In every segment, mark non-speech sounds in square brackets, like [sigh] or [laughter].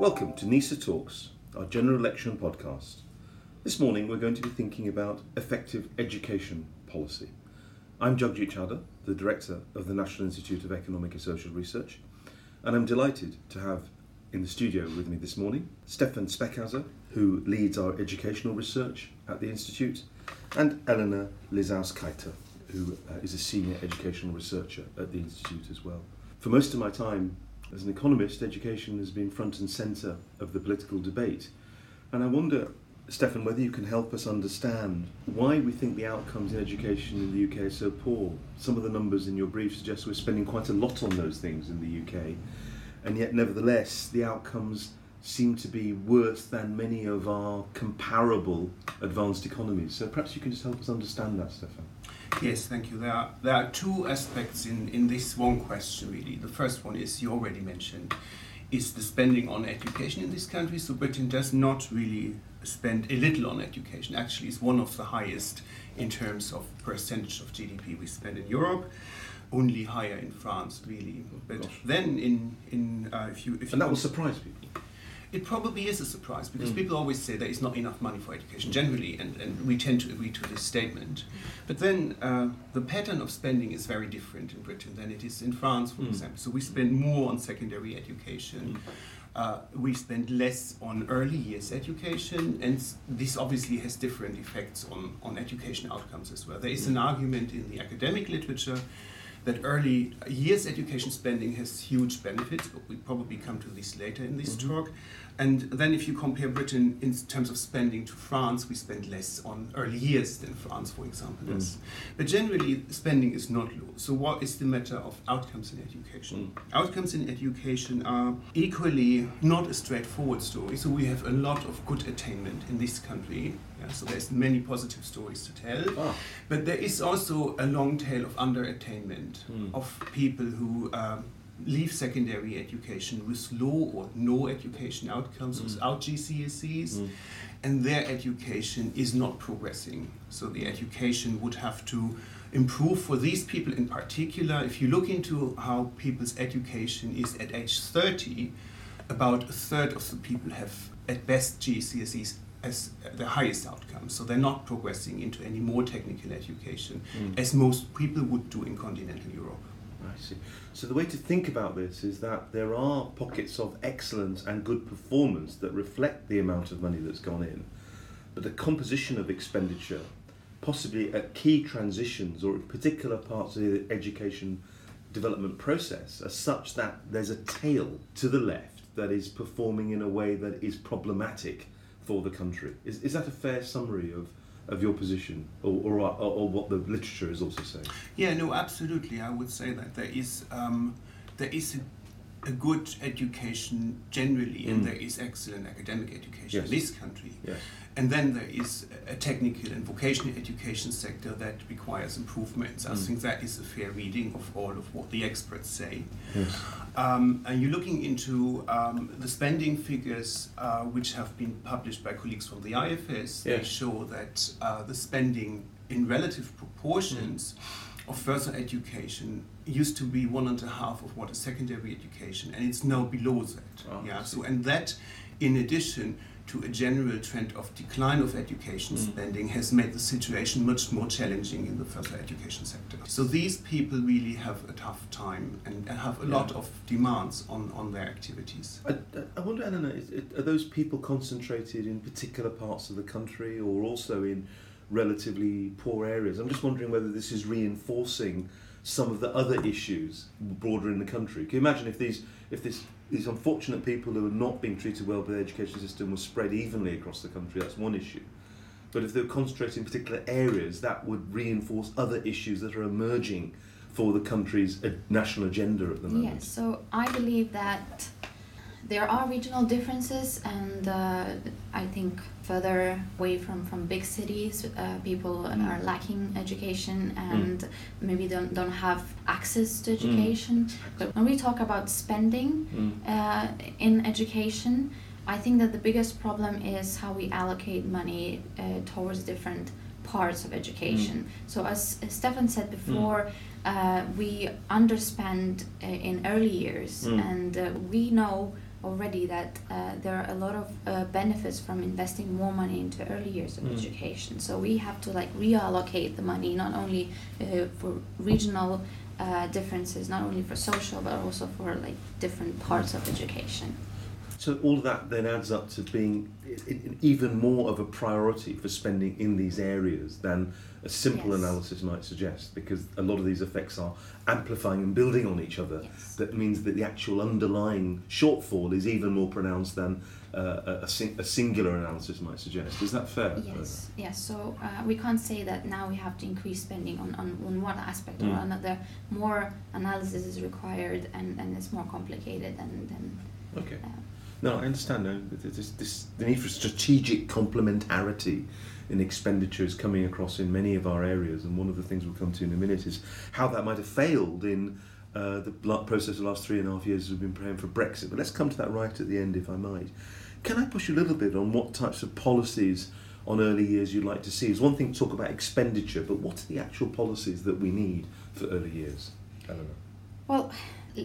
Welcome to NIESR Talks, our general election podcast. This morning we're going to be thinking about effective education policy. I'm Jagjit Chadha, the Director of the National Institute of Economic and Social Research, and I'm delighted to have in the studio with me this morning Stefan Speckesser, who leads our educational research at the Institute, and Elena Lisauskaite, who uh, is a senior educational researcher at the Institute as well. For most of my time as an economist, education has been front and centre of the political debate. And I wonder, Stefan, whether you can help us understand why we think the outcomes in education in the UK are so poor. Some of the numbers in your brief suggest we're spending quite a lot on those things in the UK, and yet, nevertheless, the outcomes seem to be worse than many of our comparable advanced economies. So perhaps you can just help us understand that, Stefan. Yes, thank you. There are, there are two aspects in, in this one question, really. The first one is you already mentioned is the spending on education in this country. So Britain does not really spend a little on education. Actually, it's one of the highest in terms of percentage of GDP we spend in Europe. Only higher in France, really. But Gosh. then, in in uh, if you if you And that will surprise people. It probably is a surprise because Mm. people always say there is not enough money for education generally, and, and we tend to agree to this statement. But then uh, the pattern of spending is very different in Britain than it is in France, for Mm. example. So we spend more on secondary education. Uh, we spend less on early years education, and this obviously has different effects on, on education outcomes as well. There is an argument in the academic literature that early years education spending has huge benefits, but we probably come to this later in this Mhm. talk. And then if you compare Britain in terms of spending to France, we spend less on early years than France, for example, Mm. But generally, spending is not low. So what is the matter of outcomes in education? Outcomes in education are equally not a straightforward story. So we have a lot of good attainment in this country. Yeah, so there's many positive stories to tell. Ah, But there is also a long tail of underattainment Mm. of people who um, leave secondary education with low or no education outcomes Mm. without GCSEs, mm, and their education is not progressing. So the education would have to improve for these people in particular. If you look into how people's education is at age 30, about a third of the people have at best GCSEs as the highest outcome. So they're not progressing into any more technical education mm. as most people would do in continental Europe. I see. So the way to think about this is that there are pockets of excellence and good performance that reflect the amount of money that's gone in, but the composition of expenditure, possibly at key transitions or particular parts of the education development process, are such that there's a tail to the left that is performing in a way that is problematic for the country. Is, is that a fair summary of, of your position or, or, or, or what the literature is also saying? Yeah, no, absolutely. I would say that there is um, there is a, a good education generally, and Mm. there is excellent academic education Yes. in this country. Yes. And then there is a technical and vocational education sector that requires improvements. I Mm. think that is a fair reading of all of what the experts say. Yes. Um, and you're looking into um, the spending figures, uh, which have been published by colleagues from the IFS. They show that uh, the spending in relative proportions of further education used to be one and a half of what is secondary education, and it's now below that. Oh, yeah. So, and that, in addition to a general trend of decline of education Mm. spending, has made the situation much more challenging in the further education sector. So these people really have a tough time and have a lot of demands on, on their activities. I, I wonder, Eleanor, are those people concentrated in particular parts of the country or also in relatively poor areas? I'm just wondering whether this is reinforcing some of the other issues broader in the country. Can you imagine if these, if this, these unfortunate people who are not being treated well by the education system were spread evenly across the country? That's one issue. But if they were concentrated in particular areas, that would reinforce other issues that are emerging for the country's national agenda at the moment. Yes, so I believe that there are regional differences, and uh, I think further away from, from big cities, uh, people Mm. are lacking education and maybe don't, don't have access to Mm. education. But when we talk about spending Mm. uh, in education, I think that the biggest problem is how we allocate money uh, towards different parts of education. So, as Stefan said before, uh, we underspend uh, in early years, Mm. and uh, we know already that uh, there are a lot of uh, benefits from investing more money into early years of Mm. education. So we have to like reallocate the money not only uh, for regional uh, differences, not only for social, but also for like different parts of education. So all of that then adds up to being even more of a priority for spending in these areas than a simple Yes. analysis might suggest, because a lot of these effects are amplifying and building on each other. Yes. That means that the actual underlying shortfall is even more pronounced than uh, a, sing- a singular analysis might suggest. Is that fair? Yes, yes. So uh, we can't say that now we have to increase spending on, on, on one aspect or Mm. another. More analysis is required and, and it's more complicated than, than Okay. uh, No, I understand. No, this, this, the need for strategic complementarity in expenditure is coming across in many of our areas, and one of the things we'll come to in a minute is how that might have failed in uh, the process of the last three and a half years as we've been preparing for Brexit. But let's come to that right at the end, if I might. Can I push you a little bit on what types of policies on early years you'd like to see? It's one thing to talk about expenditure, but what are the actual policies that we need for early years? Well,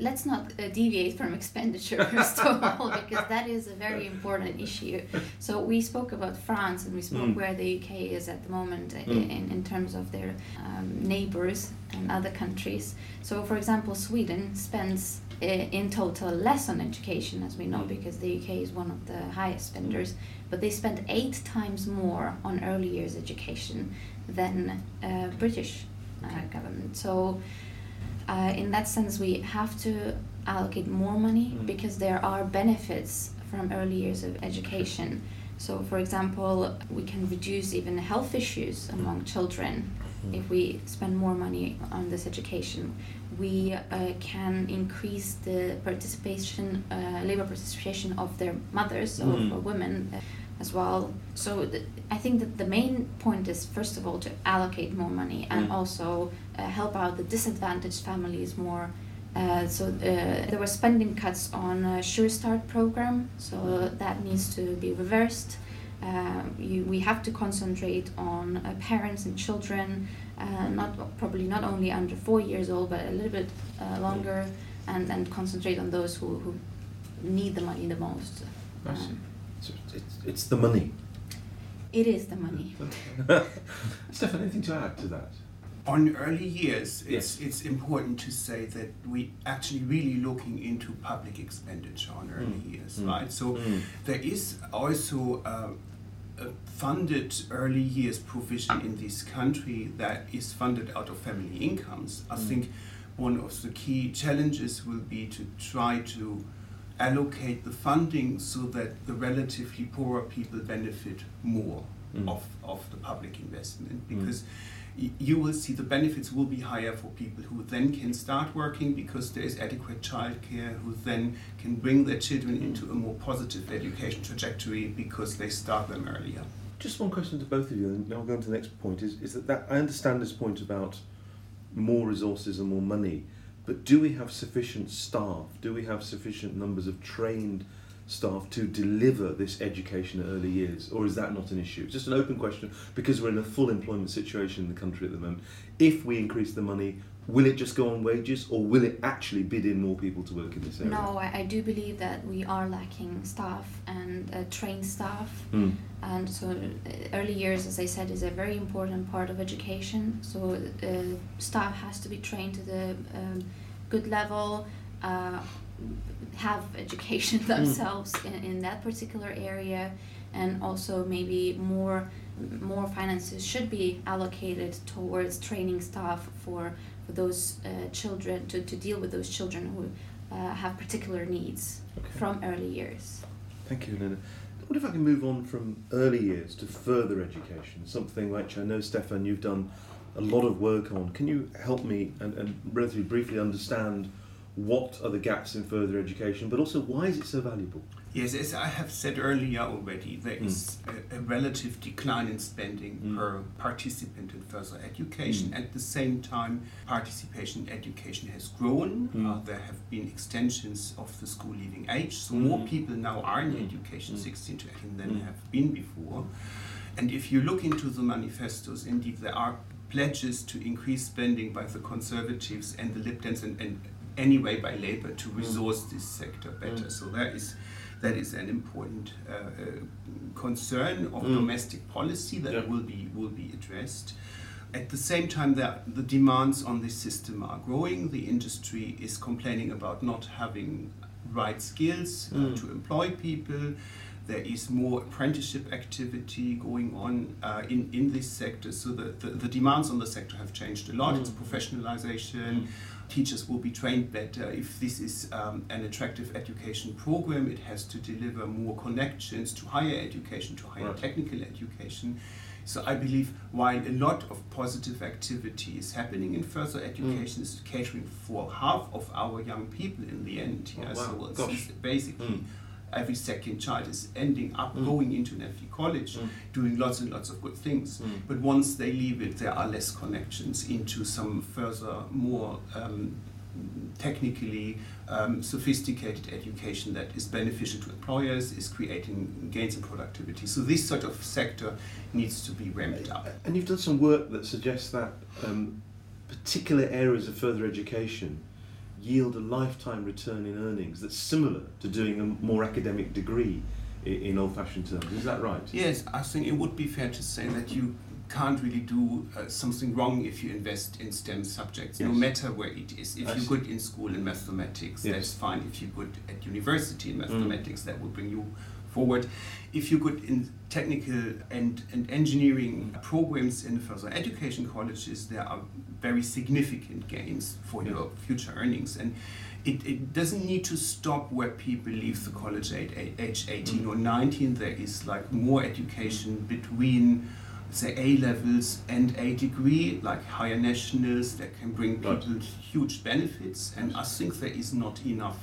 let's not uh, deviate from [laughs] expenditure first of all, because that is a very important issue. So we spoke about France and we spoke Mm. where the UK is at the moment uh, Mm. in, in terms of their um, neighbors and other countries. So, for example, Sweden spends uh, in total less on education, as we know, Mm. because the UK is one of the highest spenders, but they spend eight times more on early years education than uh, British uh, government. So uh, in that sense, we have to allocate more money Mm. because there are benefits from early years of education. So, for example, we can reduce even health issues among children Mm. if we spend more money on this education. We uh, can increase the participation, uh, labor participation of their mothers, Mm. for women uh, as well. So th- I think that the main point is first of all to allocate more money and Mm. also uh, help out the disadvantaged families more. Uh, so uh, there were spending cuts on a Sure Start program, so that needs to be reversed. Uh, you, we have to concentrate on uh, parents and children, uh, not probably not only under four years old, but a little bit uh, longer, and, and concentrate on those who, who need the money the most. I Um, see. So it's, it's the money. It is the money. [laughs] Stefan, anything to add to that? On early years, it's, Yes. it's important to say that we actually really looking into public expenditure on early Mm, years, mm, right? So mm. there is also uh, a funded early years provision in this country that is funded out of family incomes. I Mm. think one of the key challenges will be to try to allocate the funding so that the relatively poorer people benefit more Mm. of, of the public investment Mm. because y- you will see the benefits will be higher for people who then can start working because there is adequate childcare, who then can bring their children into a more positive education trajectory because they start them earlier. Just one question to both of you, and I'll go on to the next point. Is, is that, that I understand this point about more resources and more money, but do we have sufficient staff? Do we have sufficient numbers of trained staff to deliver this education at early years, or is that not an issue? It's just an open question because we're in a full employment situation in the country at the moment. If we increase the money, will it just go on wages, or will it actually bid in more people to work in this area? No, I, I do believe that we are lacking staff and uh, trained staff. Hmm. And so, uh, early years, as I said, is a very important part of education. So, uh, staff has to be trained to the um, good level, uh, have education [laughs] themselves in, in that particular area, and also maybe more more finances should be allocated towards training staff for for those uh, children to, to deal with those children who uh, have particular needs Okay. from early years. Thank you, Elena. What if I can move on from early years to further education, something which I know, Stefan, you've done a lot of work on. Can you help me and, and relatively briefly understand what are the gaps in further education, but also why is it so valuable? Yes, as I have said earlier already, there Mm. is a, a relative decline in spending Mm. per participant in further education. Mm. At the same time, participation in education has grown. Mm. Uh, there have been extensions of the school leaving age, so more Mm. people now are in Mm. education, Mm. 16 to 18, than have been before. And if you look into the manifestos, indeed there are pledges to increase spending by the Conservatives and the Lib Dems and, and anyway by labor to resource this sector better. Mm. So that is that is an important uh, uh, concern of Mm. domestic policy that Yeah. will be will be addressed. At the same time, that the demands on this system are growing. The industry is complaining about not having right skills uh, Mm. to employ people. There is more apprenticeship activity going on uh, in, in this sector. So the, the, the demands on the sector have changed a lot. It's Mm. professionalization. Teachers will be trained better. If this is um, an attractive education program, it has to deliver more connections to higher education, to higher Right. technical education. So I believe while a lot of positive activity is happening in further Mm. education, is catering for half of our young people in the end. Oh, Yeah? wow. So it's, it's basically Mm. Every second child is ending up Mm. going into an FE college, Mm. doing lots and lots of good things. Mm. But once they leave it, there are less connections into some further, more um, technically um, sophisticated education that is beneficial to employers, is creating gains in productivity. So this sort of sector needs to be ramped up. And you've done some work that suggests that um, particular areas of further education yield a lifetime return in earnings that's similar to doing a more academic degree in old-fashioned terms. Is that right? Yes, I think it would be fair to say that you can't really do uh, something wrong if you invest in STEM subjects, no matter where it is. If I you're good in school in mathematics, Yes. that's fine. If you're good at university in Mm. mathematics, that will bring you forward. If you're good in technical and, and engineering programs in further education colleges, there are very significant gains for Yeah. your future earnings. And it, it doesn't need to stop where people leave the college at age 18 Mm. or 19. There is like more education between say A levels and a degree, like higher nationals, that can bring Right. people huge benefits. And I think there is not enough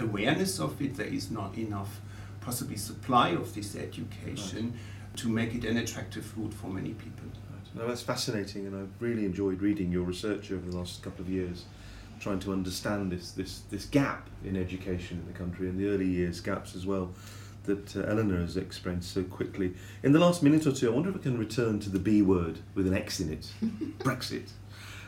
awareness of it, there is not enough possibly supply of this education to make it an attractive route for many people. No, that's fascinating, and I've really enjoyed reading your research over the last couple of years, trying to understand this this this gap in education in the country and the early years gaps as well that uh, Eleanor has explained so quickly. In the last minute or two, I wonder if I can return to the B word with an X in it, [laughs] Brexit,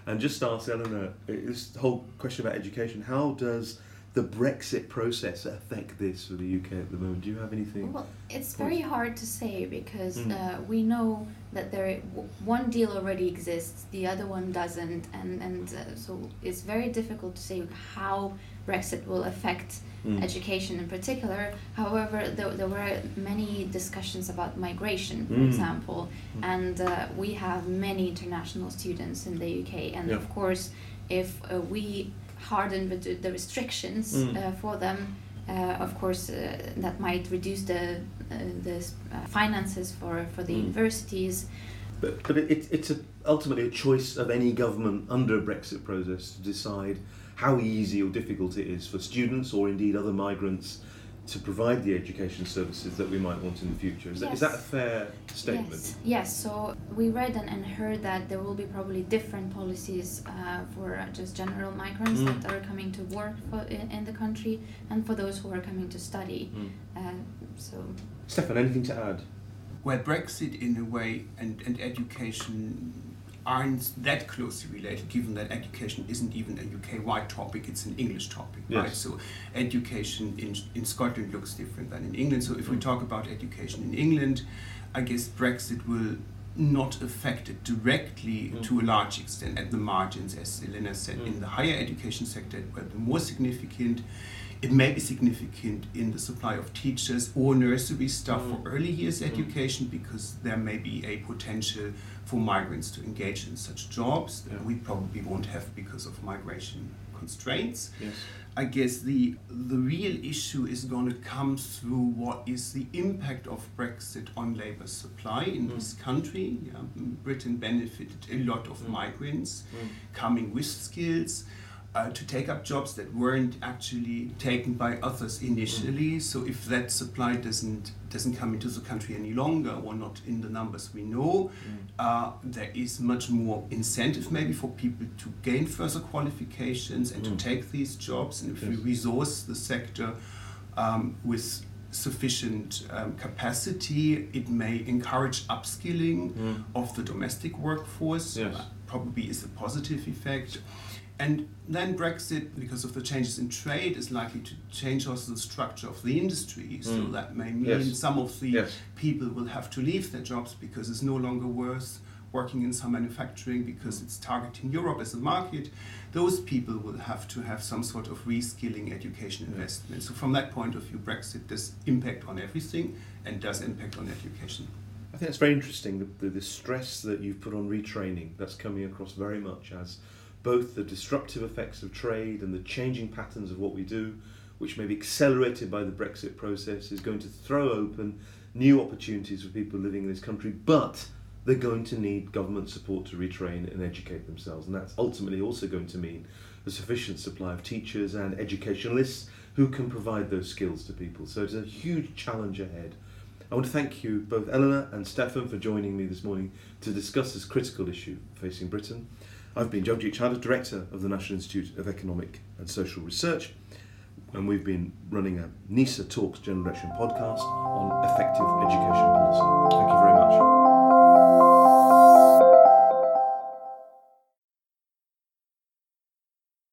and just ask Eleanor uh, this whole question about education. How does the Brexit process affect this for the UK at the moment? Do you have anything? Well, it's very hard to say because Mm. uh, we know that there w- one deal already exists, the other one doesn't, and and uh, so it's very difficult to say how Brexit will affect Mm. education in particular. However, there, there were many discussions about migration, for Mm. example, Mm. and uh, we have many international students in the UK, and Yeah. of course, if uh, we harden the, the restrictions Mm. uh, for them, uh, of course, uh, that might reduce the uh, the uh, finances for, for the Mm. universities. But, but it, it's a, ultimately a choice of any government under a Brexit process to decide how easy or difficult it is for students or indeed other migrants to provide the education services that we might want in the future. Is, that, is that a fair statement? Yes, yes. So we read and, and heard that there will be probably different policies uh, for uh, just general migrants Mm. that are coming to work for, in, in the country and for those who are coming to study. Mm. Uh, so Stefan, anything to add? Where Brexit, in a way, and, and education aren't that closely related, given that education isn't even a UK wide topic, it's an English topic, Yes. right? So, education in, in Scotland looks different than in England. So, if we Mm. talk about education in England, I guess Brexit will not affect it directly Mm. to a large extent at the margins, as Elena said. Mm. In the higher education sector, where the more significant, it may be significant in the supply of teachers or nursery staff Mm. for early years Mm. education because there may be a potential for migrants to engage in such jobs that Yeah. we probably won't have because of migration constraints. Yes. I guess the the real issue is going to come through what is the impact of Brexit on labor supply in Mm. this country. Yeah, Britain benefited a lot of Mm. migrants Mm. coming with skills uh, to take up jobs that weren't actually taken by others initially. So if that supply doesn't doesn't come into the country any longer, or not in the numbers we know, uh, there is much more incentive maybe for people to gain further qualifications and Mm. to take these jobs. And if we resource the sector um, with sufficient um, capacity, it may encourage upskilling Mm. of the domestic workforce, Yes. uh, probably is a positive effect. And then Brexit, because of the changes in trade, is likely to change also the structure of the industry. So Mm. that may mean Yes. some of the Yes. people will have to leave their jobs because it's no longer worth working in some manufacturing because it's targeting Europe as a market. Those people will have to have some sort of reskilling education investment. So from that point of view, Brexit does impact on everything and does impact on education. I think it's very interesting the, the, the stress that you've put on retraining that's coming across very much as both the disruptive effects of trade and the changing patterns of what we do, which may be accelerated by the Brexit process, is going to throw open new opportunities for people living in this country, but they're going to need government support to retrain and educate themselves. And that's ultimately also going to mean a sufficient supply of teachers and educationalists who can provide those skills to people. So it's a huge challenge ahead. I want to thank you, both Eleanor and Stefan, for joining me this morning to discuss this critical issue facing Britain. I've been Jagjit Chadha, Director of the National Institute of Economic and Social Research, and we've been running a NIESR Talks Generation podcast on effective education policy. Thank you.